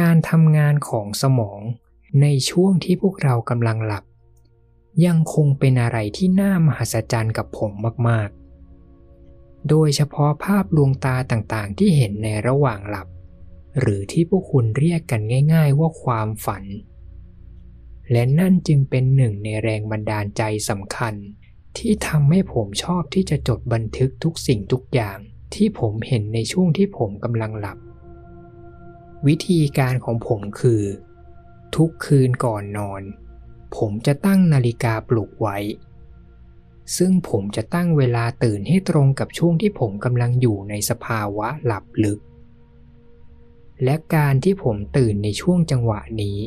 การทำงานของสมองในช่วงที่พวกเรากำลังหลับ ยังคงเป็นอะไรที่น่ามหัศจรรย์กับผมมากๆ โดยเฉพาะภาพลวงตาต่างๆ ที่เห็นในระหว่างหลับ หรือที่พวกคุณเรียกกันง่าย ๆ ว่าความฝัน และนั่นจึงเป็นหนึ่งในแรงบันดาลใจสำคัญ ที่ทำให้ผมชอบที่จะจดบันทึกทุกสิ่งทุกอย่างที่ผมเห็นในช่วงที่ผมกำลังหลับ วิธีการของผมคือ ทุกคืนก่อนนอน ผมจะตั้งนาฬิกาปลุกไว้ ซึ่งผมจะตั้งเวลาตื่นให้ตรงกับช่วงที่ผมกำลังอยู่ในสภาวะหลับลึก และการที่ผมตื่นในช่วงจังหวะนี้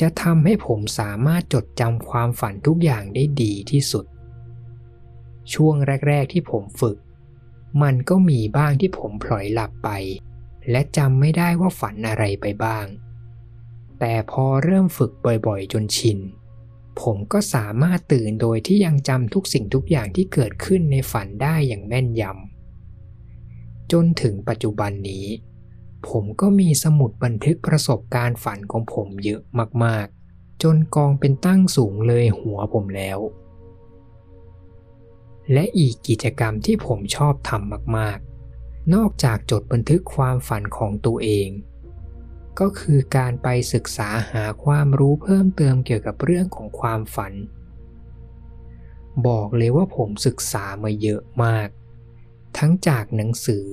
จะทำให้ผมสามารถจดจำความฝันทุกอย่างได้ดีที่สุด ช่วงแรก ๆ ที่ผมฝึก มันก็มีบ้างที่ผมพลอยหลับไป และจำไม่ได้ว่าฝันอะไรไปบ้าง แต่พอเริ่มฝึกบ่อยๆ จนชิน ผมก็สามารถตื่นโดยที่ยังจำทุกสิ่งทุกอย่างที่เกิดขึ้นในฝันได้อย่างแม่นยำ จนถึงปัจจุบันนี้ ผมก็มีสมุดบันทึกประสบการณ์ฝันของผมเยอะมากๆ จนกองเป็นตั้งสูงเลยหัวผมแล้ว และอีกกิจกรรมที่ผมชอบทำมากๆ นอกจากจดบันทึกความฝันของตัวเอง ก็คือการไปศึกษาหาความรู้เพิ่มเติมเกี่ยวกับเรื่องของความฝัน บอกเลยว่าผมศึกษามาเยอะมาก ทั้งจากหนังสือ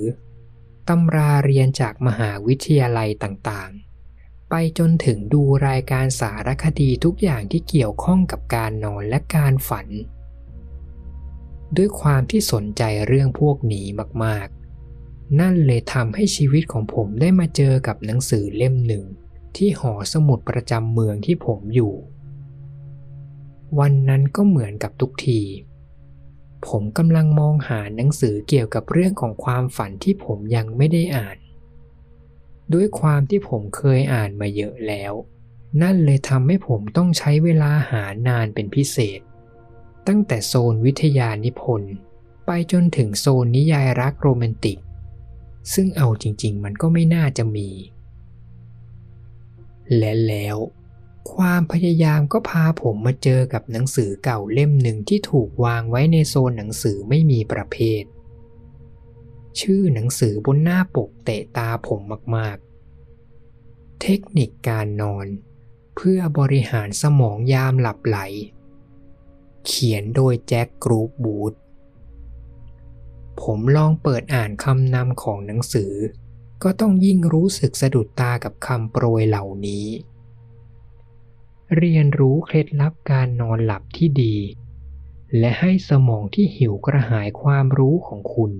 ตำราเรียนจากมหาวิทยาลัยต่างๆ ไปจนถึงดูรายการสารคดีทุกอย่างที่เกี่ยวข้องกับการนอนและการฝัน ด้วยความที่สนใจเรื่องพวกนี้มากๆ นั่นเลยทำให้ชีวิตของผมได้มาเจอกับหนังสือเล่มหนึ่ง ที่หอสมุดประจำเมืองที่ผมอยู่ วันนั้นก็เหมือนกับทุกที ผมกำลังมองหาหนังสือเกี่ยวกับเรื่องของความฝันที่ผมยังไม่ได้อ่าน ด้วยความที่ผมเคยอ่านมาเยอะแล้ว นั่นเลยทำให้ผมต้องใช้เวลาหานานเป็นพิเศษ ตั้งแต่โซนวิทยานิพนธ์ไปจนถึงโซนนิยายรักโรแมนติก ซึ่งเอาจริง ๆ มันก็ไม่น่าจะมี และแล้ว ความพยายามก็พาผมมาเจอกับหนังสือเก่าเล่มหนึ่งที่ถูกวางไว้ในโซนหนังสือไม่มีประเภท ชื่อหนังสือบนหน้าปกเตะตาผมมากๆ เทคนิคการนอน เพื่อบริหารสมองยามหลับไหล เขียนโดยแจ็คกรูปบูธ ผมลองเปิดอ่านคำนำของหนังสือ ก็ต้องยิ่งรู้สึกสะดุดตากับคำโปรยเหล่านี้ เรียนรู้เคล็ดลับการนอนหลับที่ดี และให้สมองที่หิวกระหายความรู้ของคุณ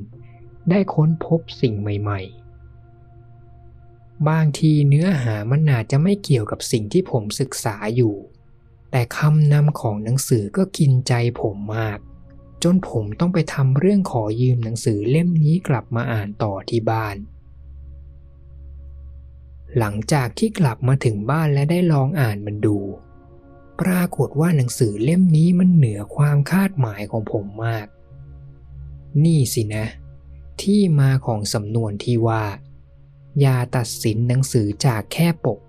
ได้ค้นพบสิ่งใหม่ ๆ บางทีเนื้อหามันอาจจะไม่เกี่ยวกับสิ่งที่ผมศึกษาอยู่ แต่คำนำของหนังสือก็กินใจผมมาก จนผมต้องไปทำเรื่องขอยืมหนังสือเล่มนี้กลับมาอ่านต่อที่บ้าน หลังจากที่กลับมาถึงบ้านและได้ลองอ่านมันดู ปรากฏว่าหนังสือเล่มนี้มันเหนือความคาดหมายของผมมาก นี่สินะ ที่มาของสำนวนที่ว่า อย่าตัดสินหนังสือจากแค่ปก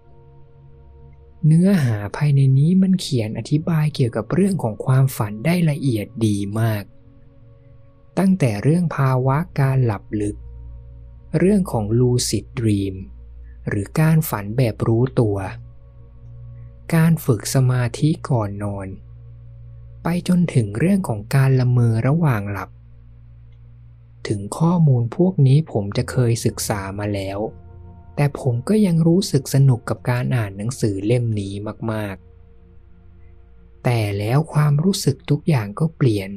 เนื้อหาภายในนี้มันเขียนอธิบายเกี่ยวกับเรื่องของความฝันได้ละเอียดดีมาก ตั้งแต่เรื่องภาวะการหลับลึก เรื่องของ lucid dream หรือการฝันแบบรู้ตัว การฝึกสมาธิก่อนนอน ไปจนถึงเรื่องของการละเมอระหว่างหลับ ถึงข้อมูลพวกนี้ผมจะเคยศึกษามาแล้ว แต่ผมก็ยังรู้สึกสนุกกับการอ่านหนังสือเล่มนี้มากๆ แต่แล้วความรู้สึกทุกอย่างก็เปลี่ยน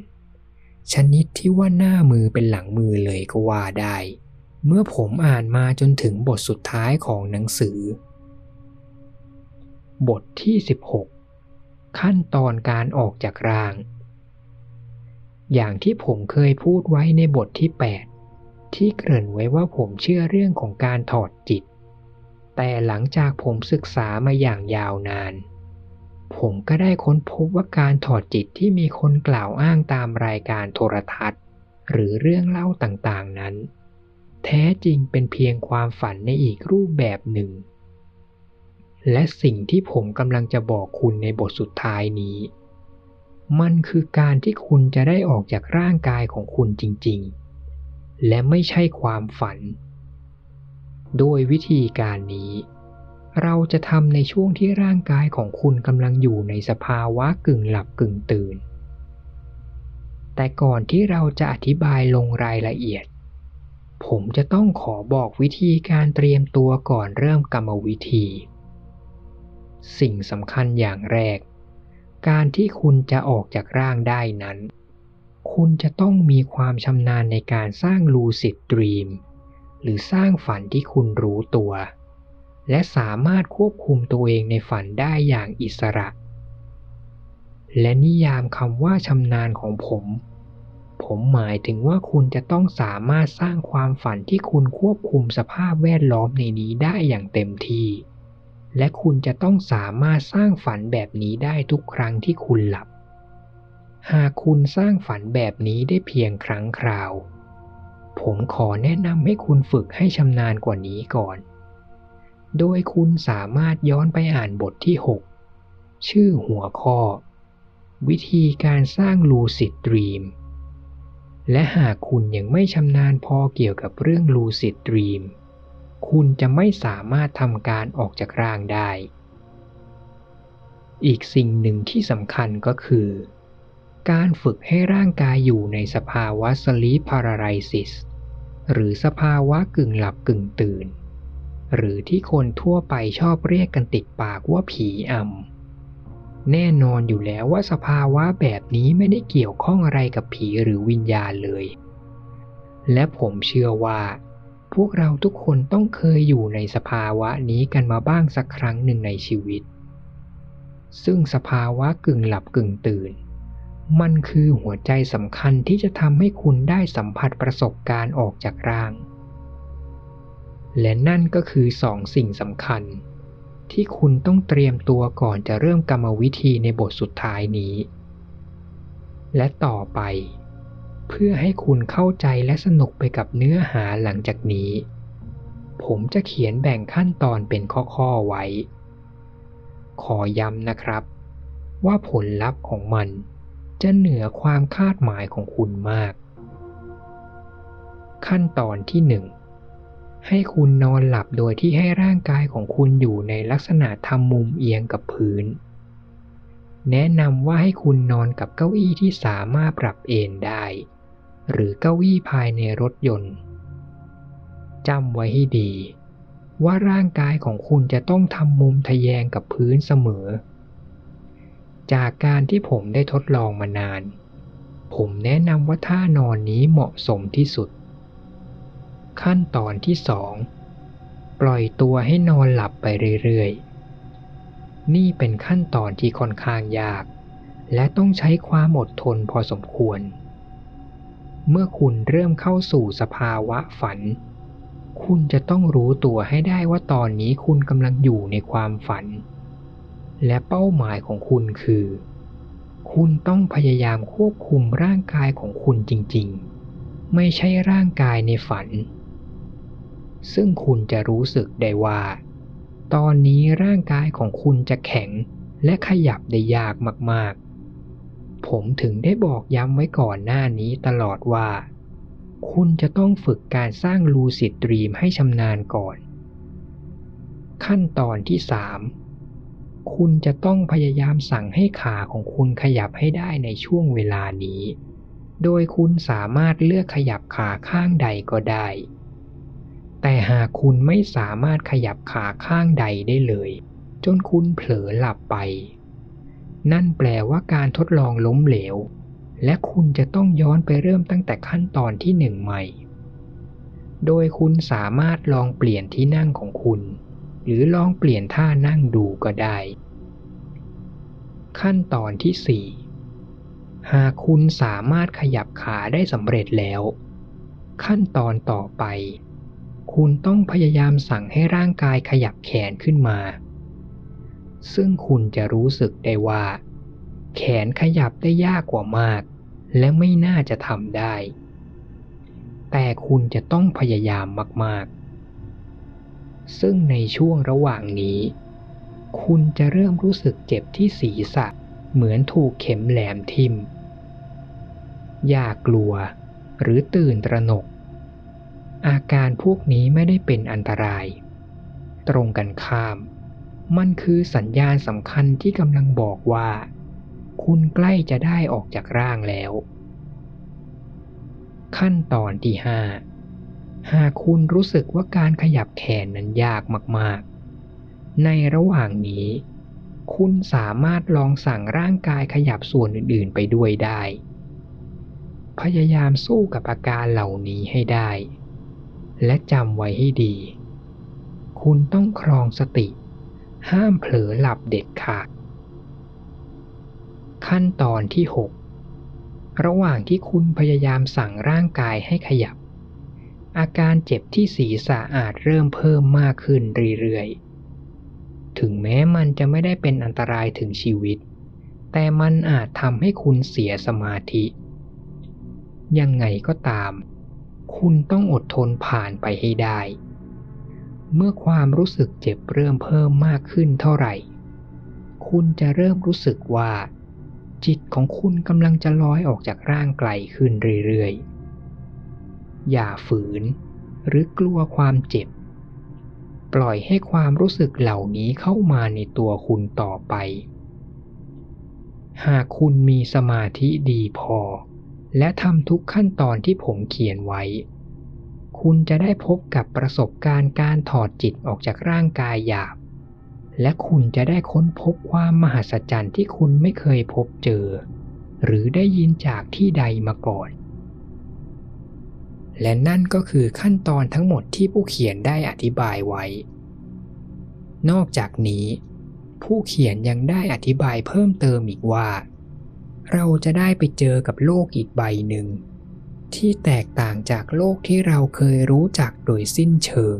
ชนิดที่ว่าหน้ามือเป็นหลังมือเลยก็ว่าได้ เมื่อผมอ่านมาจนถึงบทสุดท้ายของหนังสือ บทที่ 16 ขั้นตอนการออกจากร่าง อย่างที่ผมเคยพูดไว้ในบทที่ 8 ที่เกริ่นไว้ว่าผมเชื่อเรื่องของการถอดจิต แต่หลังจากผมศึกษามาอย่างยาวนาน ผมก็ได้ค้นพบว่าการถอดจิตที่มีคนกล่าวอ้างตามรายการโทรทัศน์ หรือเรื่องเล่าต่างๆนั้น แท้จริงเป็นเพียงความฝันในอีกรูปแบบหนึ่ง และสิ่งที่ผมกำลังจะบอกคุณในบทสุดท้ายนี้ มันคือการที่คุณจะได้ออกจากร่างกายของคุณจริง ๆ และไม่ใช่ความฝัน โดยวิธีการนี้ เราจะทำในช่วงที่ร่างกายของคุณกำลังอยู่ในสภาวะกึ่งหลับกึ่งตื่น แต่ก่อนที่เราจะอธิบายลงรายละเอียด ผมจะต้องขอบอกวิธีการเตรียมตัวก่อนเริ่มกรรมวิธี สิ่งสำคัญอย่างแรก การที่คุณจะออกจากร่างได้นั้น คุณจะต้องมีความชำนาญในการสร้างลูซิดดรีมหรือสร้างฝันที่คุณรู้ตัว และสามารถควบคุมตัวเองในฝันได้อย่างอิสระ และนิยามคำว่าชำนาญของผม ผมหมายถึงว่าคุณจะต้องสามารถสร้างความฝันที่คุณควบคุมสภาพแวดล้อมในนี้ได้อย่างเต็มที่ และคุณจะต้องสามารถสร้างฝันแบบนี้ได้ทุกครั้งที่คุณหลับ หากคุณสร้างฝันแบบนี้ได้เพียงครั้งคราว ผมขอแนะนำให้คุณฝึกให้ชำนาญกว่านี้ก่อน โดยคุณสามารถย้อนไปอ่านบทที่ 6 ชื่อหัวข้อ วิธีการสร้างลูซิดดรีมและหากคุณยังไม่ชำนาญพอเกี่ยวกับเรื่องลูซิดดรีมคุณจะไม่สามารถทำการออกจากร่างได้ อีกสิ่งหนึ่งที่สำคัญก็คือ การฝึกให้ร่างกายอยู่ในสภาวะสลีปพาราไรซิสหรือสภาวะกึ่งหลับกึ่งตื่น หรือที่คนทั่วไปชอบเรียกกันติดปากว่าผีอำแน่นอนอยู่แล้วว่าสภาวะแบบนี้ไม่ได้เกี่ยวข้องอะไรกับผีหรือวิญญาณเลย และผมเชื่อว่า พวกเราทุกคนต้องเคยอยู่ในสภาวะนี้กันมาบ้างสักครั้งหนึ่งในชีวิต ซึ่งสภาวะกึ่งหลับกึ่งตื่น มันคือหัวใจสำคัญที่จะทำให้คุณได้สัมผัสประสบการณ์ออกจากร่าง และนั่นก็คือสองสิ่งสำคัญ ที่คุณต้องเตรียมตัวก่อนจะเริ่มกรรมวิธีในบทสุดท้ายนี้ และต่อไป เพื่อให้คุณเข้าใจและสนุกไปกับเนื้อหาหลังจากนี้ ผมจะเขียนแบ่งขั้นตอนเป็นข้อๆไว้ ขอย้ำนะครับ ว่าผลลัพธ์ของมัน จะเหนือความคาดหมายของคุณมาก ขั้นตอนที่หนึ่งให้คุณนอนหลับโดยที่ให้ร่างกายของคุณอยู่ในลักษณะทำมุมเอียงกับพื้น แนะนำว่าให้คุณนอนกับเก้าอี้ที่สามารถปรับเอนได้ หรือเก้าอี้ภายในรถยนต์จำไว้ให้ดี ว่าร่างกายของคุณจะต้องทำมุมทะแยงกับพื้นเสมอ จากการที่ผมได้ทดลองมานาน ผมแนะนำว่าท่านอนนี้เหมาะสมที่สุด ขั้นตอนที่สองปล่อยตัวให้นอนหลับไปเรื่อยๆ นี่เป็นขั้นตอนที่ค่อนข้างยาก และต้องใช้ความอดทนพอสมควร เมื่อคุณเริ่มเข้าสู่สภาวะฝัน คุณจะต้องรู้ตัวให้ได้ว่าตอนนี้คุณกำลังอยู่ในความฝัน และเป้าหมายของคุณคือ คุณต้องพยายามควบคุมร่างกายของคุณจริง ๆ ไม่ใช่ร่างกายในฝัน ซึ่งคุณจะรู้สึกได้ว่า ตอนนี้ร่างกายของคุณจะแข็งและขยับได้ยากมากๆ ผมถึงได้บอกย้ำไว้ก่อนหน้านี้ตลอดว่า คุณจะต้องฝึกการสร้างลูซิดดรีมให้ชำนาญก่อน ขั้นตอนที่ 3 คุณจะต้องพยายามสั่งให้ขาของคุณขยับให้ได้ในช่วงเวลานี้ โดยคุณสามารถเลือกขยับขาข้างใดก็ได้ แต่หากคุณไม่สามารถขยับขาข้างใดได้เลย จนคุณเผลอหลับไป นั่นแปลว่าการทดลองล้มเหลว และคุณจะต้องย้อนไปเริ่มตั้งแต่ขั้นตอนที่หนึ่งใหม่ โดยคุณสามารถลองเปลี่ยนที่นั่งของคุณ หรือลองเปลี่ยนท่านั่งดูก็ได้ ขั้นตอนที่ 4 หากคุณสามารถขยับขาได้สำเร็จแล้ว ขั้นตอนต่อไป คุณต้องพยายามสั่งให้ร่างกายขยับแขนขึ้นมา ซึ่งคุณจะรู้สึกได้ว่า แขนขยับได้ยากกว่ามาก และไม่น่าจะทำได้ แต่คุณจะต้องพยายามมากๆ ซึ่งในช่วงระหว่างนี้ คุณจะเริ่มรู้สึกเจ็บที่ศีรษะเหมือนถูกเข็มแหลมทิ่ม อย่ากลัวหรือตื่นตระหนก อาการพวกนี้ไม่ได้เป็นอันตราย ตรงกันข้าม มันคือสัญญาณสำคัญที่กำลังบอกว่า คุณใกล้จะได้ออกจากร่างแล้ว ขั้นตอนที่ห้า หากคุณรู้สึกว่าการขยับแขนนั้นยากมากๆ ในระหว่างนี้ คุณสามารถลองสั่งร่างกายขยับส่วนอื่นๆ ไปด้วยได้ พยายามสู้กับอาการเหล่านี้ให้ได้ และจำไว้ให้ดี คุณต้องครองสติ ห้ามเผลอหลับเด็ดขาด ขั้นตอนที่ 6 ระหว่างที่คุณพยายามสั่งร่างกายให้ขยับ อาการเจ็บที่ศีรษะอาจเริ่มเพิ่มมากขึ้นเรื่อยๆ ถึงแม้มันจะไม่ได้เป็นอันตรายถึงชีวิต แต่มันอาจทำให้คุณเสียสมาธิ ยังไงก็ตาม คุณต้องอดทนผ่านไปให้ได้ เมื่อความรู้สึกเจ็บเริ่มเพิ่มมากขึ้นเท่าไหร่ คุณจะเริ่มรู้สึกว่า จิตของคุณกำลังจะลอยออกจากร่างไกลขึ้นเรื่อยๆ อย่าฝืน หรือกลัวความเจ็บ ปล่อยให้ความรู้สึกเหล่านี้เข้ามาในตัวคุณต่อไป หากคุณมีสมาธิดีพอ และทำทุกขั้นตอนที่ผมเขียนไว้ คุณจะได้พบกับประสบการณ์การถอดจิตออกจากร่างกายหยาบ และคุณจะได้ค้นพบความมหัศจรรย์ที่คุณไม่เคยพบเจอ หรือได้ยินจากที่ใดมาก่อน และนั่นก็คือขั้นตอนทั้งหมดที่ผู้เขียนได้อธิบายไว้ นอกจากนี้ ผู้เขียนยังได้อธิบายเพิ่มเติมอีกว่า เราจะได้ไปเจอกับโลกอีกใบหนึ่ง ที่แตกต่างจากโลกที่เราเคยรู้จักโดยสิ้นเชิง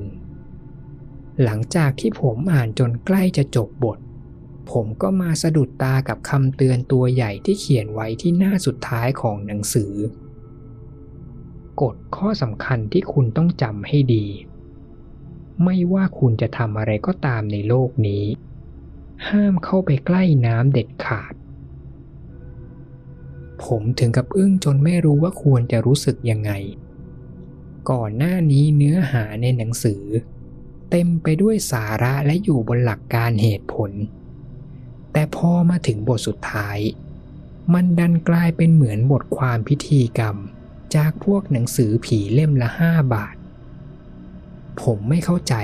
หลังจากที่ผมอ่านจนใกล้จะจบบท ผมก็มาสะดุดตากับคำเตือนตัวใหญ่ที่เขียนไว้ที่หน้าสุดท้ายของหนังสือ กฎข้อสำคัญที่คุณต้องจำให้ดี ไม่ว่าคุณจะทำอะไรก็ตามในโลกนี้ ห้ามเข้าไปใกล้น้ำเด็ดขาด ผมถึงกับอึ้งจนไม่รู้ว่าควรจะรู้สึกยังไง ก่อนหน้านี้เนื้อหาในหนังสือ เต็มไปด้วยสาระและอยู่บนหลักการเหตุผล แต่พอมาถึงบทสุดท้าย มันดันกลายเป็นเหมือนบทความพิธีกรรม จากพวกหนังสือผีเล่มละห้าบาท ผมไม่เข้าใจ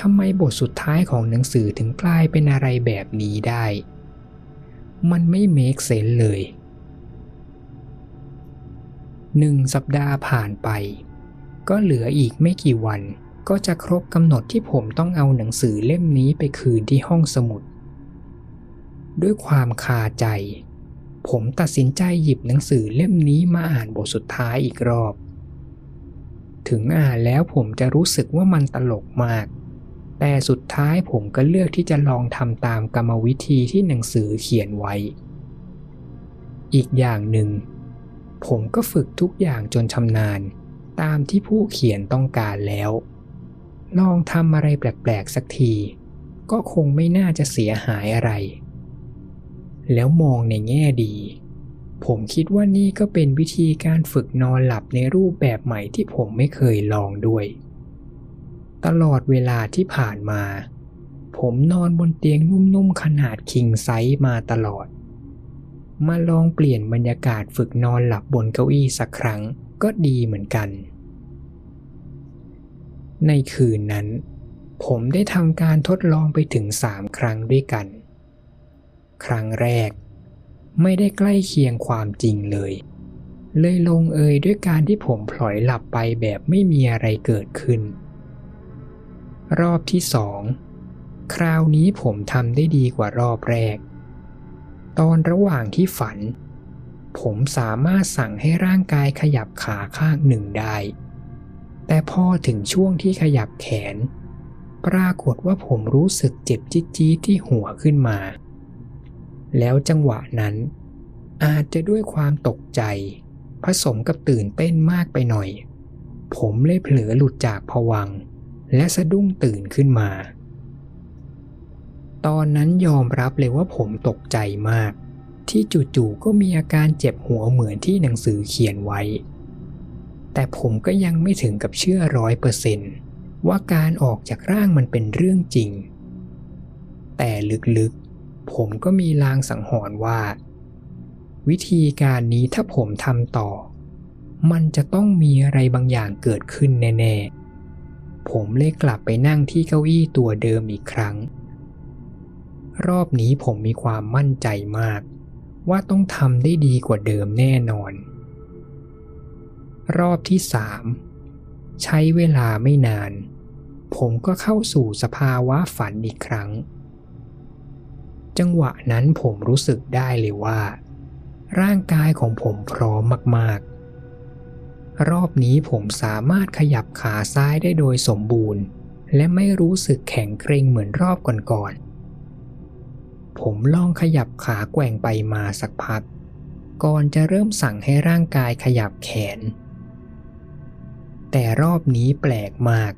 ทำไมบทสุดท้ายของหนังสือถึงกลายเป็นอะไรแบบนี้ได้ มันไม่เมคเซนเลยหนึ่งสัปดาห์ผ่านไป ก็เหลืออีกไม่กี่วัน ก็จะครบกำหนดที่ผมต้องเอาหนังสือเล่มนี้ไปคืนที่ห้องสมุด ด้วยความคาใจ ผมตัดสินใจหยิบหนังสือเล่มนี้มาอ่านบทสุดท้ายอีกรอบ ถึงอ่านแล้วผมจะรู้สึกว่ามันตลกมาก แต่สุดท้ายผมก็เลือกที่จะลองทำตามกรรมวิธีที่หนังสือเขียนไว้ อีกอย่างหนึ่ง ผมก็ฝึกทุกอย่างจนชำนาญ ตามที่ผู้เขียนต้องการแล้ว ลองทำอะไรแปลกๆสักที ก็คงไม่น่าจะเสียหายอะไร แล้วมองในแง่ดี ผมคิดว่านี่ก็เป็นวิธีการฝึกนอนหลับในรูปแบบใหม่ที่ผมไม่เคยลองด้วย ตลอดเวลาที่ผ่านมา ผมนอนบนเตียงนุ่มๆขนาดคิงไซส์มาตลอด มาลองเปลี่ยนบรรยากาศฝึกนอนหลับบนเก้าอี้สักครั้งก็ดีเหมือนกัน ในคืนนั้น ผมได้ทำการทดลองไปถึงสามครั้งด้วยกัน ครั้งแรก ไม่ได้ใกล้เคียงความจริงเลย เลยลงเอยด้วยการที่ผมพลอยหลับไปแบบไม่มีอะไรเกิดขึ้น รอบที่สองคราวนี้ผมทำได้ดีกว่ารอบแรก ตอนระหว่างที่ฝัน ผมสามารถสั่งให้ร่างกายขยับขาข้างหนึ่งได้ แต่พอถึงช่วงที่ขยับแขน ปรากฏว่าผมรู้สึกเจ็บจี๊ดที่หัวขึ้นมา แล้วจังหวะนั้น อาจจะด้วยความตกใจ ผสมกับตื่นเต้นมากไปหน่อย ผมเลยเผลอหลุดจากผวัง และสะดุ้งตื่นขึ้นมา ตอนนั้นยอมรับเลยว่าผมตกใจมาก ที่จู่ๆก็มีอาการเจ็บหัวเหมือนที่หนังสือเขียนไว้ แต่ผมก็ยังไม่ถึงกับเชื่อร้อยเปอร์เซนต์ว่าการออกจากร่างมันเป็นเรื่องจริง แต่ลึกๆ ผมก็มีลางสังหรณ์ว่า วิธีการนี้ถ้าผมทำต่อ มันจะต้องมีอะไรบางอย่างเกิดขึ้นแน่ ๆ ผมเลยกลับไปนั่งที่เก้าอี้ตัวเดิมอีกครั้ง รอบนี้ผมมีความมั่นใจมาก ว่าต้องทำได้ดีกว่าเดิมแน่นอน รอบที่สามใช้เวลาไม่นาน ผมก็เข้าสู่สภาวะฝันอีกครั้ง จังหวะนั้นผมรู้สึกได้เลยว่า ร่างกายของผมพร้อมมากๆ รอบนี้ผมสามารถขยับขาซ้ายได้โดยสมบูรณ์ และไม่รู้สึกแข็งเกร็งเหมือนรอบก่อนๆ ผมลองขยับขาแกว่งไปมาสักพัก ก่อนจะเริ่มสั่งให้ร่างกายขยับแขน แต่รอบนี้แปลกมาก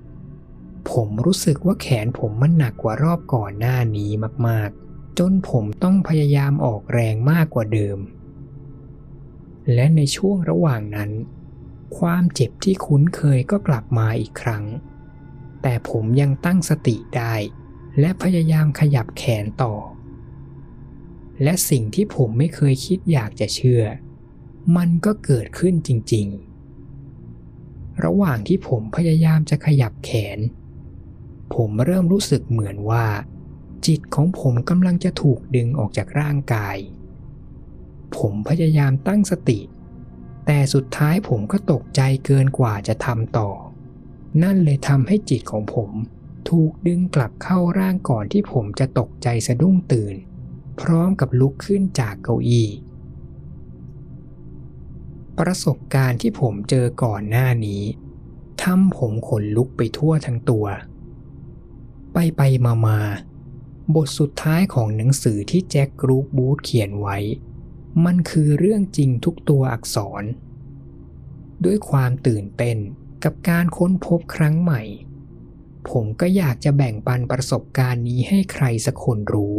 ผมรู้สึกว่าแขนผมมันหนักกว่ารอบก่อนหน้านี้มากๆ จนผมต้องพยายามออกแรงมากกว่าเดิม และในช่วงระหว่างนั้น ความเจ็บที่คุ้นเคยก็กลับมาอีกครั้ง แต่ผมยังตั้งสติได้ และพยายามขยับแขนต่อ และสิ่งที่ผมไม่เคยคิดอยากจะเชื่อ มันก็เกิดขึ้นจริง ๆ ระหว่างที่ผมพยายามจะขยับแขน ผมเริ่มรู้สึกเหมือนว่า จิตของผมกำลังจะถูกดึงออกจากร่างกาย ผมพยายามตั้งสติ แต่สุดท้ายผมก็ตกใจเกินกว่าจะทำต่อ นั่นเลยทำให้จิตของผมถูกดึงกลับเข้าร่างก่อนที่ผมจะตกใจสะดุ้งตื่น พร้อมกับลุกขึ้นจากเก้าอี้ ประสบการณ์ที่ผมเจอก่อนหน้านี้ทำผมขนลุกไปทั่วทั้งตัว ไปไปมามา บทสุดท้ายของหนังสือที่แจ็คกรูบูธเขียนไว้ มันคือเรื่องจริงทุกตัวอักษร ด้วยความตื่นเต้นกับการค้นพบครั้งใหม่ ผมก็อยากจะแบ่งปันประสบการณ์นี้ให้ใครสักคนรู้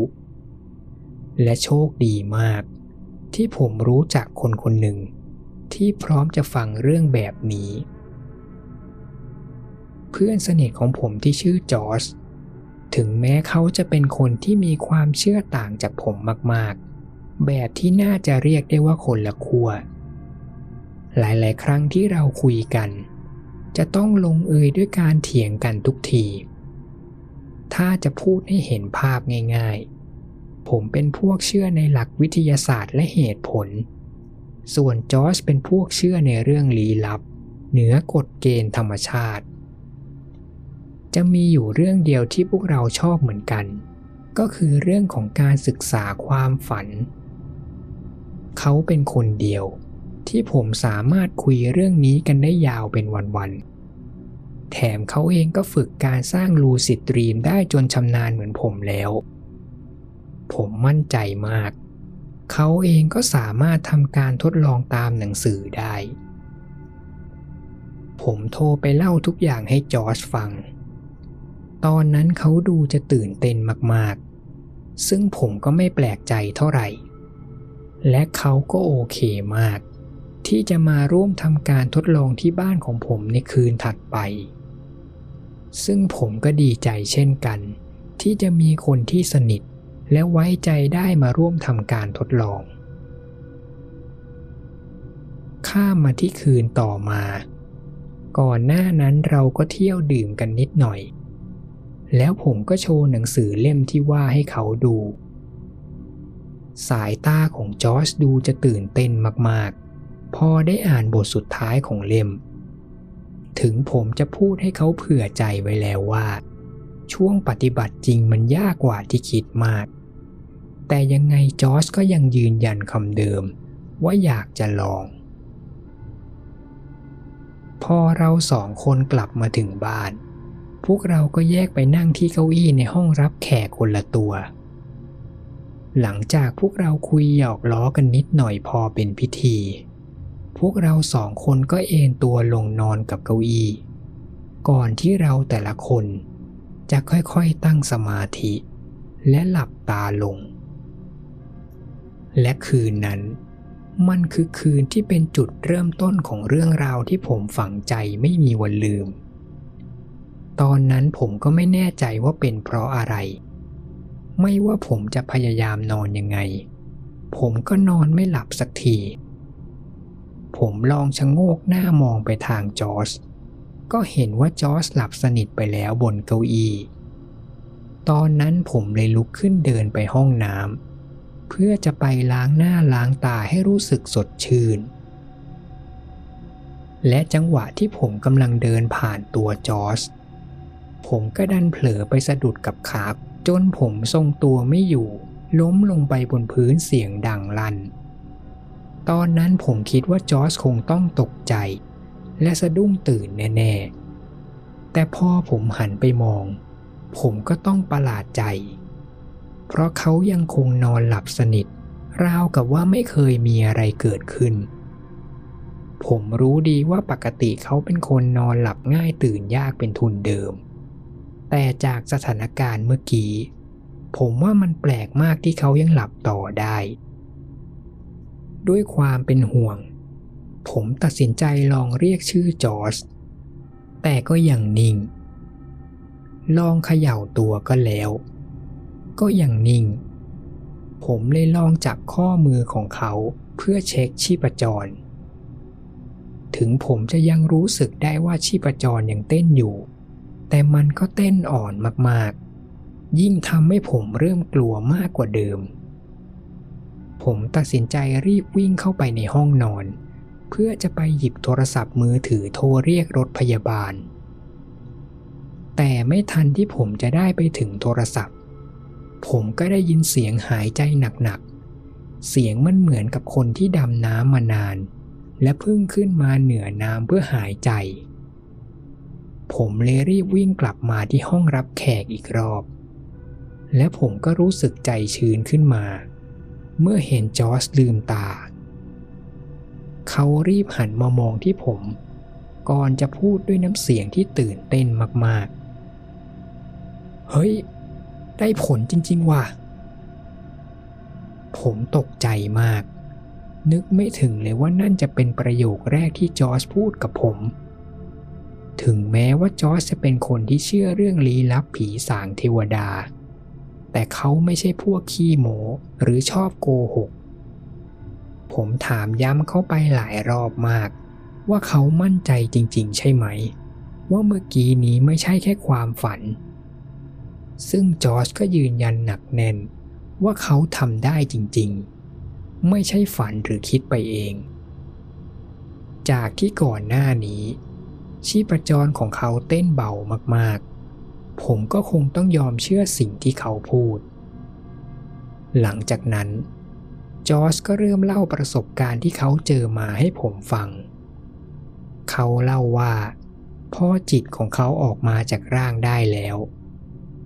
และโชคดีมาก ที่ผมรู้จักคนคนหนึ่ง ที่พร้อมจะฟังเรื่องแบบนี้ เพื่อนสนิทของผมที่ชื่อจอร์จ ถึงแม้เขาจะเป็นคนที่มีความเชื่อต่างจากผมมากๆ แบบที่น่าจะเรียกได้ว่าคนละขั้วหลายๆ ครั้งที่เราคุยกัน จะต้องลงเอยด้วยการเถียงกันทุกที ถ้าจะพูดให้เห็นภาพง่าย ๆ ผมเป็นพวกเชื่อในหลักวิทยาศาสตร์และเหตุผล ส่วนจอร์จเป็นพวกเชื่อในเรื่องลี้ลับ เหนือกฎเกณฑ์ธรรมชาติ จะมีอยู่เรื่องเดียวที่พวกเราชอบเหมือนกัน ก็คือเรื่องของการศึกษาความฝัน เขาเป็นคนเดียว ที่ผมสามารถคุยเรื่องนี้กันได้ยาวเป็นวันๆ แถมเขาเองก็ฝึกการสร้างลูซิดรีมได้จนชำนาญเหมือนผมแล้ว ผมมั่นใจมาก เขาเองก็สามารถทำการทดลองตามหนังสือได้ผมโทรไปเล่าทุกอย่างให้จอร์จฟัง ตอนนั้นเขาดูจะตื่นเต้นมากๆ ซึ่งผมก็ไม่แปลกใจเท่าไหร่ และเขาก็โอเคมาก ที่จะมาร่วมทำการทดลองที่บ้านของผมในคืนถัดไป ซึ่งผมก็ดีใจเช่นกัน ที่จะมีคนที่สนิทและไว้ใจได้มาร่วมทำการทดลอง ข้ามมาที่คืนต่อมา ก่อนหน้านั้นเราก็เที่ยวดื่มกันนิดหน่อย แล้วผมก็โชว์หนังสือเล่มที่ว่าให้เขาดู สายตาของจอร์จดูจะตื่นเต้นมากๆ พอได้อ่านบทสุดท้ายของเล่ม ถึงผมจะพูดให้เขาเผื่อใจไว้แล้วว่า ช่วงปฏิบัติจริงมันยากกว่าที่คิดมาก แต่ยังไงจอร์จก็ยังยืนยันคำเดิม ว่าอยากจะลอง พอเราสองคนกลับมาถึงบ้าน พวกเราก็แยกไปนั่งที่เก้าอี้ในห้องรับแขกคนละตัว หลังจากพวกเราคุยหยอกล้อกันนิดหน่อยพอเป็นพิธี พวกเราสองคนก็เอนตัวลงนอนกับเก้าอี้ ก่อนที่เราแต่ละคน จะค่อยๆตั้งสมาธิ และหลับตาลง และคืนนั้นมันคือคืนที่เป็นจุดเริ่มต้นของเรื่องราวที่ผมฝังใจไม่มีวันลืม ตอนนั้นผมก็ไม่แน่ใจว่าเป็นเพราะอะไร ไม่ว่าผมจะพยายามนอนยังไง ผมก็นอนไม่หลับสักที ผมลองชะโงกหน้ามองไปทางจอร์จก็เห็นว่าจอร์จหลับสนิทไปแล้วบนเก้าอี้ ตอนนั้นผมเลยลุกขึ้นเดินไปห้องน้ำเพื่อจะไปล้างหน้าล้างตาให้รู้สึกสดชื่น และจังหวะที่ผมกำลังเดินผ่านตัวจอร์จ ผมก็ดันเผลอไปสะดุดกับขาจนผมทรงตัวไม่อยู่ ล้มลงไปบนพื้นเสียงดังลั่นตอนนั้นผมคิดว่าจอร์จคงต้องตกใจ และสะดุ้งตื่นแน่ๆ แต่พอผมหันไปมอง ผมก็ต้องประหลาดใจ เพราะเขายังคงนอนหลับสนิท ราวกับว่าไม่เคยมีอะไรเกิดขึ้น ผมรู้ดีว่าปกติเขาเป็นคนนอนหลับง่ายตื่นยากเป็นทุนเดิม แต่จากสถานการณ์เมื่อกี้ ผมว่ามันแปลกมากที่เขายังหลับต่อได้ ด้วยความเป็นห่วง ผมตัดสินใจลองเรียกชื่อจอร์จแต่ก็ยังนิ่ง ลองเขย่าตัวก็แล้ว ก็ยังนิ่ง ผมเลยลองจับข้อมือของเขาเพื่อเช็คชีพจร ถึงผมจะยังรู้สึกได้ว่าชีพจรยังเต้นอยู่ แต่มันก็เต้นอ่อนมากๆ ยิ่งทำให้ผมเริ่มกลัวมากกว่าเดิม ผมตัดสินใจรีบวิ่งเข้าไปในห้องนอน เพื่อจะไปหยิบโทรศัพท์มือถือโทรเรียกรถพยาบาล แต่ไม่ทันที่ผมจะได้ไปถึงโทรศัพท์ ผมก็ได้ยินเสียงหายใจหนักๆ เสียงมันเหมือนกับคนที่ดำน้ำมานาน และเพิ่งขึ้นมาเหนือน้ำเพื่อหายใจ ผมเลยรีบวิ่งกลับมาที่ห้องรับแขกอีกรอบ และผมก็รู้สึกใจชื้นขึ้นมา เมื่อเห็นจอร์สลืมตา เขารีบหันมามองที่ผม ก่อนจะพูดด้วยน้ำเสียงที่ตื่นเต้นมากๆ เฮ้ย ได้ผลจริง ๆ ว่ะ ผมตกใจมาก นึกไม่ถึงเลยว่านั่นจะเป็นประโยคแรกที่จอร์จพูดกับผม ถึงแม้ว่าจอร์จจะเป็นคนที่เชื่อเรื่องลี้ลับผีสางเทวดา แต่เขาไม่ใช่พวกขี้โมหรือชอบโกหก ผมถามย้ำเขาไปหลายรอบมาก ว่าเขามั่นใจจริง ๆ ใช่ไหม ว่าเมื่อกี้นี้ไม่ใช่แค่ความฝัน ซึ่งจอร์จก็ยืนยันหนักแน่น ว่าเขาทำได้จริง ๆ ไม่ใช่ฝันหรือคิดไปเอง จากที่ก่อนหน้านี้ ชีพจรของเขาเต้นเบามากๆ ผมก็คงต้องยอมเชื่อสิ่งที่เขาพูด หลังจากนั้นจอร์จก็เริ่มเล่าประสบการณ์ที่เขาเจอมาให้ผมฟัง เขาเล่าว่าพ่อจิตของเขาออกมาจากร่างได้แล้ว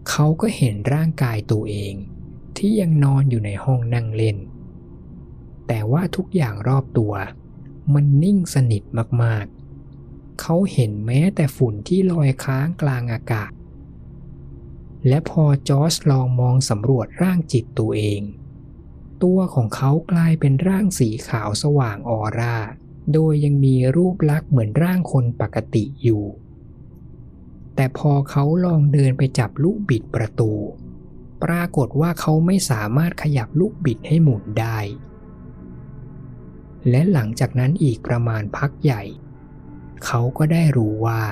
เขาก็เห็นร่างกายตัวเอง ที่ยังนอนอยู่ในห้องนั่งเล่น แต่ว่าทุกอย่างรอบตัว มันนิ่งสนิทมากๆ เขาเห็นแม้แต่ฝุ่นที่ลอยค้างกลางอากาศ และพอจอร์จลองมองสำรวจร่างจิตตัวเอง ตัวของเขากลายเป็นร่างสีขาวสว่างออร่า โดยยังมีรูปลักษณ์เหมือนร่างคนปกติอยู่ แต่พอเขาลองเดินไปจับลูกบิดประตู ปรากฏว่าเขาไม่สามารถขยับลูกบิดให้หมุนได้และหลังจากนั้นอีกประมาณพักใหญ่ เขาก็ได้รู้ว่า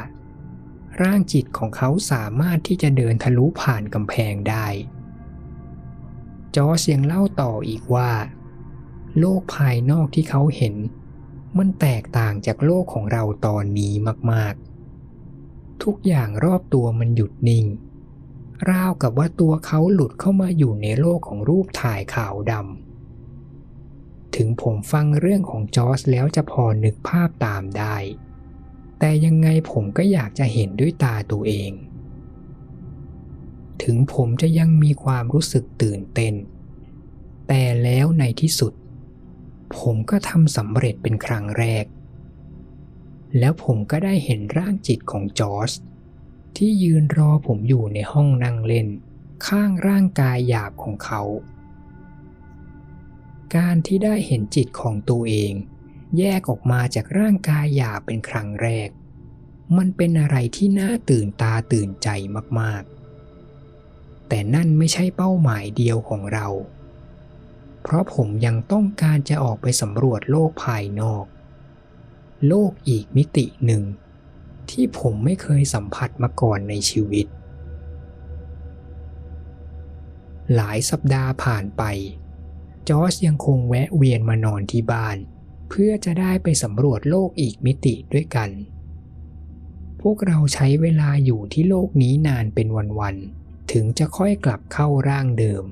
ร่างจิตของเขาสามารถที่จะเดินทะลุผ่านกำแพงได้ จอร์จยังเล่าต่ออีกว่า โลกภายนอกที่เขาเห็น มันแตกต่างจากโลกของเราตอนนี้มากๆ ทุกอย่างรอบตัวมันหยุดนิ่ง ราวกับว่าตัวเขาหลุดเข้ามาอยู่ในโลกของรูปถ่ายขาวดำถึงผมฟังเรื่องของจอร์จแล้วจะพอนึกภาพตามได้ แต่ยังไงผมก็อยากจะเห็นด้วยตาตัวเอง ถึงผมจะยังมีความรู้สึกตื่นเต้น แต่แล้วในที่สุด ผมก็ทำสำเร็จเป็นครั้งแรก แล้วผมก็ได้เห็นร่างจิตของจอร์จที่ยืนรอผมอยู่ในห้องนั่งเล่น ข้างร่างกายหยาบของเขา การที่ได้เห็นจิตของตัวเอง แยกออกมาจากร่างกายหยาบเป็นครั้งแรก มันเป็นอะไรที่น่าตื่นตาตื่นใจมากๆ แต่นั่นไม่ใช่เป้าหมายเดียวของเรา เพราะผมยังต้องการจะออกไปสำรวจโลกภายนอก โลกอีกมิติหนึ่ง ที่ผมไม่เคยสัมผัสมาก่อนในชีวิต หลายสัปดาห์ผ่านไปจอร์จยังคงแวะเวียนมานอนที่บ้านเเพื่อจะได้ไปสำรวจโลกอีกมิติด้วยกัน พวกเราใช้เวลาอยู่ที่โลกนี้นานเป็นวันๆ ถึงจะค่อยกลับเข้าร่างเดิม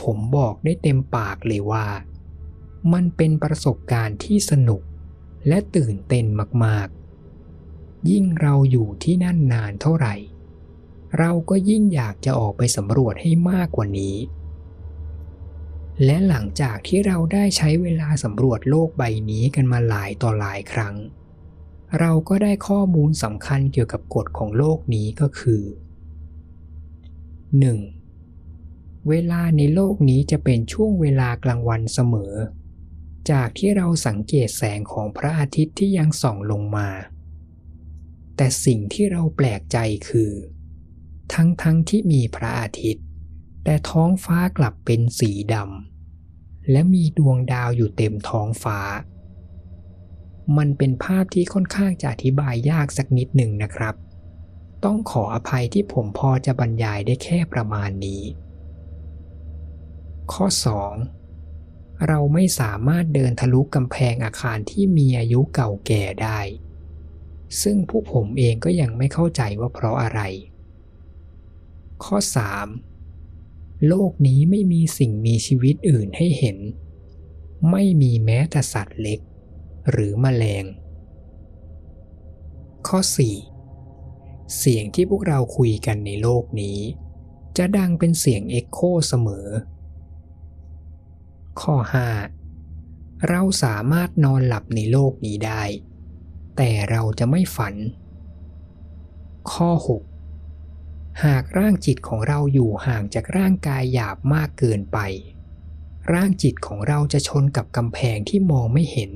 ผมบอกได้เต็มปากเลยว่า มันเป็นประสบการณ์ที่สนุกและตื่นเต้นมากๆ ยิ่งเราอยู่ที่นั่นนานเท่าไหร่ เราก็ยิ่งอยากจะออกไปสำรวจให้มากกว่านี้ และหลังจากที่เราได้ใช้เวลาสำรวจโลกใบนี้กันมาหลายต่อหลายครั้ง เราก็ได้ข้อมูลสำคัญเกี่ยวกับกฎของโลกนี้ก็คือ 1. เวลาในโลกนี้จะเป็นช่วงเวลากลางวันเสมอ จากที่เราสังเกตแสงของพระอาทิตย์ที่ยังส่องลงมา แต่สิ่งที่เราแปลกใจคือ ทั้งๆทที่มีพระอาทิตย์ แต่ท้องฟ้ากลับเป็นสีดำและมีดวงดาวอยู่เต็มท้องฟ้า มันเป็นภาพที่ค่อนข้างจะอธิบายยากสักนิดหนึ่งนะครับ ต้องขออภัยที่ผมพอจะบรรยายได้แค่ประมาณนี้ ข้อ 2. เราไม่สามารถเดินทะลุกำแพงอาคารที่มีอายุเก่าแก่ได้ ซึ่งผู้ผมเองก็ยังไม่เข้าใจว่าเพราะอะไร ข้อ 3. โลกนี้ไม่มีสิ่งมีชีวิตอื่นให้เห็น ไม่มีแม้แต่สัตว์เล็ก หรือมแมลง ข้อ 4. เสียงที่พวกเราคุยกันในโลกนี้ จะดังเป็นเสียงเอ็กโคเสมอ ข้อ 5. เราสามารถนอนหลับในโลกนี้ได้ แต่เราจะไม่ฝัน ข้อ 6. หากร่างจิตของเราอยู่ห่างจากร่างกายหยาบมากเกินไป ร่างจิตของเราจะชนกับกำแพงที่มองไม่เห็น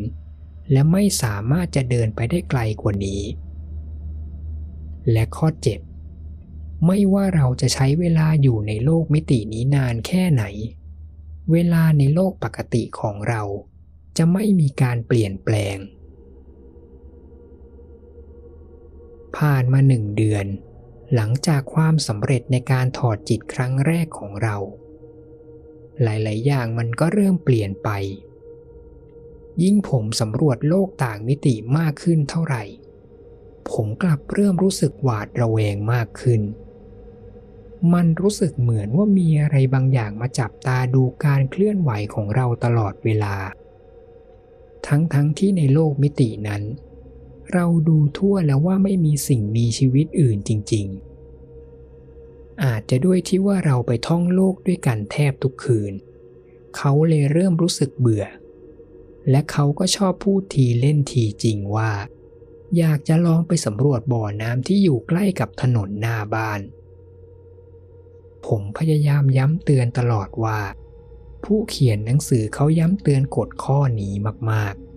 และไม่สามารถจะเดินไปได้ไกลกว่านี้ และข้อ 7. ไม่ว่าเราจะใช้เวลาอยู่ในโลกมิตินี้นานแค่ไหน เวลาในโลกปกติของเรา จะไม่มีการเปลี่ยนแปลง ผ่านมาหนึ่งเดือน หลังจากความสำเร็จในการถอดจิตครั้งแรกของเรา หลาย ๆ อย่างมันก็เริ่มเปลี่ยนไป ยิ่งผมสำรวจโลกต่างมิติมากขึ้นเท่าไหร่ ผมกลับเริ่มรู้สึกหวาดระแวงมากขึ้น มันรู้สึกเหมือนว่ามีอะไรบางอย่างมาจับตาดูการเคลื่อนไหวของเราตลอดเวลา ทั้งๆทที่ในโลกมิตินั้น เราดูทั่วแล้วว่าไม่มีสิ่งมีชีวิตอื่นจริง ๆ อาจจะด้วยที่ว่าเราไปท่องโลกด้วยกันแทบทุกคืน เขาเลยเริ่มรู้สึกเบื่อ และเขาก็ชอบพูดทีเล่นทีจริงว่า อยากจะลองไปสำรวจบ่อน้ำที่อยู่ใกล้กับถนนหน้าบ้าน ผมพยายามย้ำเตือนตลอดว่า ผู้เขียนหนังสือเขาย้ำเตือนกฎข้อนี้มากๆ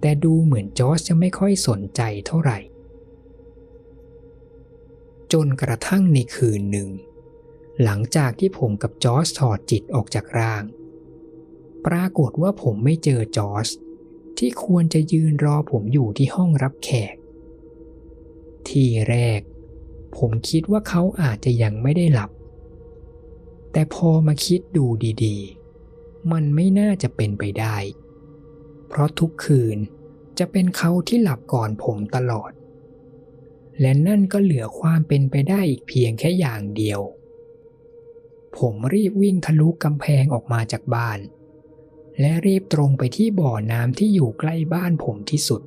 แต่ดูเหมือนจอร์จจะไม่ค่อยสนใจเท่าไหร่ จนกระทั่งในคืนหนึ่ง หลังจากที่ผมกับจอร์จถอดจิตออกจากร่าง ปรากฏว่าผมไม่เจอจอร์จที่ควรจะยืนรอผมอยู่ที่ห้องรับแขก ที่แรก ผมคิดว่าเขาอาจจะยังไม่ได้หลับ แต่พอมาคิดดูดีๆ มันไม่น่าจะเป็นไปได้ เพราะทุกคืนจะเป็นเขาที่หลับก่อนผมตลอด และนั่นก็เหลือความเป็นไปได้อีกเพียงแค่อย่างเดียว ผมรีบวิ่งทะลุกำแพงออกมาจากบ้าน และรีบตรงไปที่บ่อน้ำที่อยู่ใกล้บ้านผมที่สุด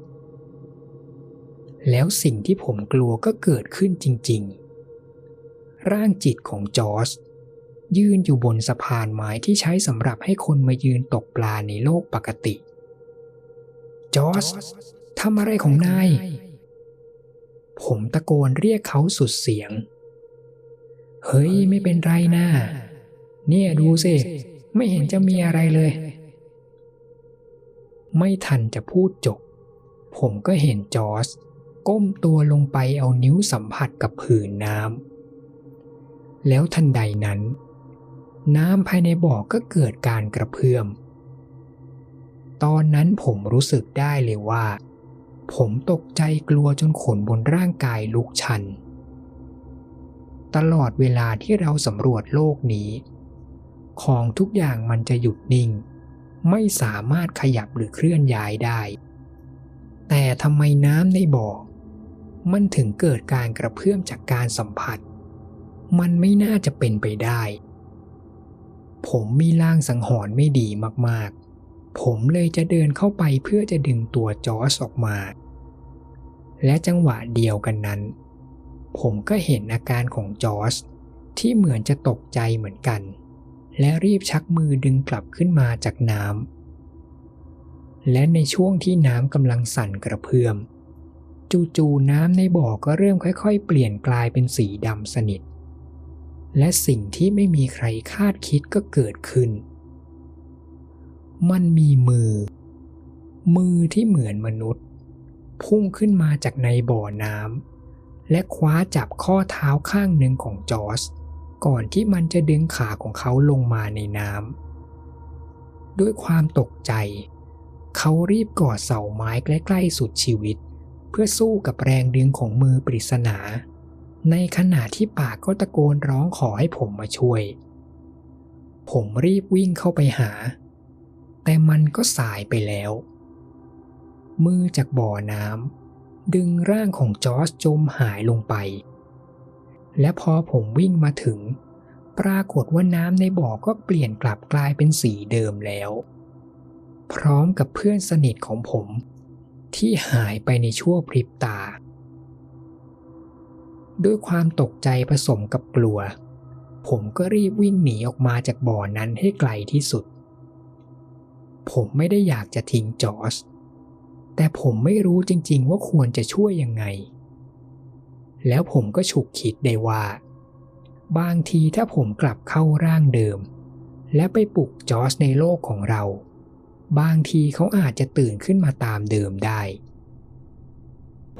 แล้วสิ่งที่ผมกลัวก็เกิดขึ้นจริง ๆ ร่างจิตของจอร์จยืนอยู่บนสะพานไม้ที่ใช้สำหรับให้คนมายืนตกปลาในโลกปกติ จอร์จทำอะไรของนาย ผมตะโกนเรียกเขาสุดเสียง เฮ้ยไม่เป็นไรนะเนี่ยดูสิ ไม่เห็นจะมีอะไรเลย ไม่ทันจะพูดจบ ผมก็เห็นจอร์สก้มตัวลงไปเอานิ้วสัมผัสกับผืนน้ำ แล้วทันใดนั้น น้ำภายในบ่อก็เกิดการกระเพื่อม ตอนนั้นผมรู้สึกได้เลยว่า ผมตกใจกลัวจนขนบนร่างกายลุกชัน ตลอดเวลาที่เราสำรวจโลกนี้ ของทุกอย่างมันจะหยุดนิ่ง ไม่สามารถขยับหรือเคลื่อนย้ายได้ แต่ทำไมน้ำในบ่อ มันถึงเกิดการกระเพื่อมจากการสัมผัส มันไม่น่าจะเป็นไปได้ผมมีลางสังหรณ์ไม่ดีมาก ผมเลยจะเดินเข้าไปเพื่อจะดึงตัวจอสออกมา และจังหวะเดียวกันนั้น ผมก็เห็นอาการของจอสที่เหมือนจะตกใจเหมือนกัน และรีบชักมือดึงกลับขึ้นมาจากน้ำและในช่วงที่น้ำกำลังสั่นกระเพื่อม จู่ๆน้ำในบ่อก็เริ่มค่อย ๆ เปลี่ยนกลายเป็นสีดำสนิท และสิ่งที่ไม่มีใครคาดคิดก็เกิดขึ้น มันมีมือ มือที่เหมือนมนุษย์ พุ่งขึ้นมาจากในบ่อน้ำและคว้าจับข้อเท้าข้างหนึ่งของจอร์สก่อนที่มันจะดึงขาของเขาลงมาในน้ำด้วยความตกใจ เขารีบกอดเสาไม้ใกล้ๆสุดชีวิต เพื่อสู้กับแรงดึงของมือปริศนา ในขณะที่ปากก็ตะโกนร้องขอให้ผมมาช่วย ผมรีบวิ่งเข้าไปหา แต่มันก็สายไปแล้ว มือจากบ่อน้ำดึงร่างของจอร์จจมหายลงไป และพอผมวิ่งมาถึง ปรากฏว่าน้ำในบ่อก็เปลี่ยนกลับกลายเป็นสีเดิมแล้ว พร้อมกับเพื่อนสนิทของผม ที่หายไปในชั่วพริบตา ด้วยความตกใจผสมกับกลัว ผมก็รีบวิ่งหนีออกมาจากบ่อนั้นให้ไกลที่สุด ผมไม่ได้อยากจะทิ้งจอร์จแต่ผมไม่รู้จริงๆว่าควรจะช่วยยังไง แล้วผมก็ฉุกคิดได้ว่า บางทีถ้าผมกลับเข้าร่างเดิม และไปปลุกจอร์จในโลกของเรา บางทีเขาอาจจะตื่นขึ้นมาตามเดิมได้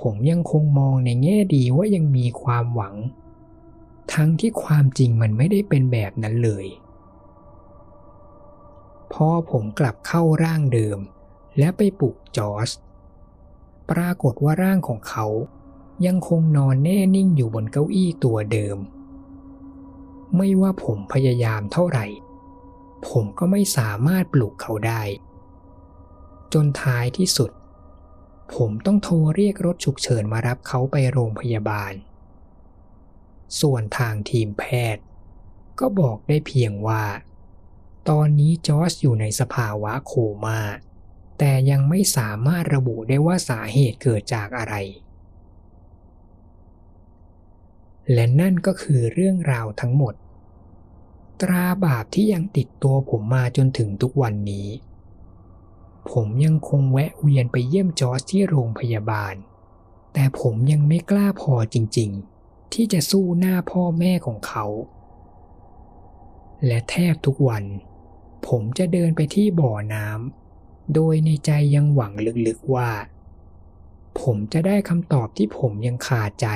ผมยังคงมองในแง่ดีว่ายังมีความหวัง ทั้งที่ความจริงมันไม่ได้เป็นแบบนั้นเลย พอผมกลับเข้าร่างเดิม และไปปลุกจอร์จปรากฏว่าร่างของเขายังคงนอนแน่นิ่งอยู่บนเก้าอี้ตัวเดิม ไม่ว่าผมพยายามเท่าไหร่ ผมก็ไม่สามารถปลุกเขาได้ จนท้ายที่สุด ผมต้องโทรเรียกรถฉุกเฉินมารับเขาไปโรงพยาบาล ส่วนทางทีมแพทย์ ก็บอกได้เพียงว่า ตอนนี้จอร์จอยู่ในสภาวะโคมา่าแต่ยังไม่สามารถระบุได้ว่าสาเหตุเกิดจากอะไร และนั่นก็คือเรื่องราวทั้งหมด ตราบาปที่ยังติดตัวผมมาจนถึงทุกวันนี้ ผมยังคงแวะเวียนไปเยี่ยมจอร์จที่โรงพยาบาล แต่ผมยังไม่กล้าพอจริงๆ ที่จะสู้หน้าพ่อแม่ของเขา และแทบทุกวัน ผมจะเดินไปที่บ่อน้ำโดยในใจยังหวังลึกๆว่า ผมจะได้คำตอบที่ผมยังคาใจ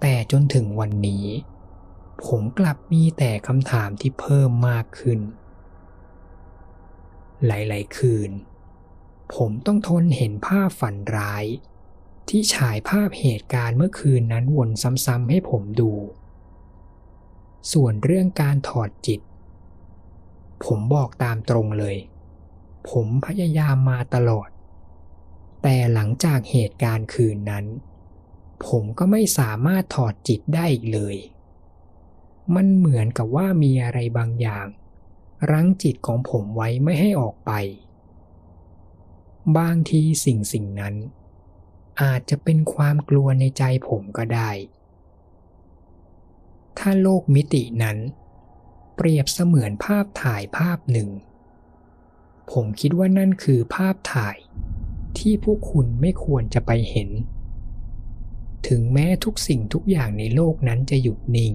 แต่จนถึงวันนี้ ผมกลับมีแต่คำถามที่เพิ่มมากขึ้น หลายๆคืน ผมต้องทนเห็นภาพฝันร้าย ที่ฉายภาพเหตุการณ์เมื่อคืนนั้นวนซ้ำๆให้ผมดู ส่วนเรื่องการถอดจิต ผมบอกตามตรงเลย ผมพยายามมาตลอด แต่หลังจากเหตุการณ์คืนนั้น ผมก็ไม่สามารถถอดจิตได้อีกเลย มันเหมือนกับว่ามีอะไรบางอย่าง รั้งจิตของผมไว้ไม่ให้ออกไป บางทีสิ่งสิ่งนั้น อาจจะเป็นความกลัวในใจผมก็ได้ ถ้าโลกมิตินั้น เปรียบเสมือนภาพถ่ายภาพหนึ่ง ผมคิดว่านั่นคือภาพถ่ายที่พวกคุณไม่ควรจะไปเห็น ถึงแม้ทุกสิ่งทุกอย่างในโลกนั้นจะหยุดนิ่ง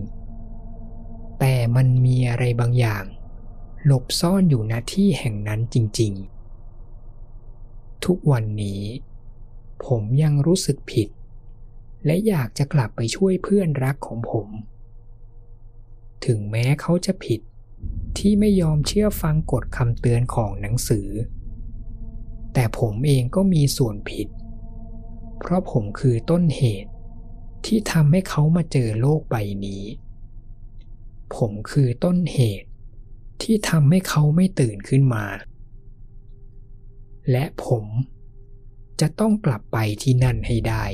แต่มันมีอะไรบางอย่าง หลบซ่อนอยู่ณที่แห่งนั้นจริง ๆ ทุกวันนี้ ผมยังรู้สึกผิด และอยากจะกลับไปช่วยเพื่อนรักของผม ถึงแม้เขาจะผิดที่ไม่ยอมเชื่อฟังกฎคำเตือนของหนังสือ แต่ผมเองก็มีส่วนผิด เพราะผมคือต้นเหตุที่ทำให้เขามาเจอโลกใบนี้ ผมคือต้นเหตุที่ทำให้เขาไม่ตื่นขึ้นมา และผมจะต้องกลับไปที่นั่นให้ได้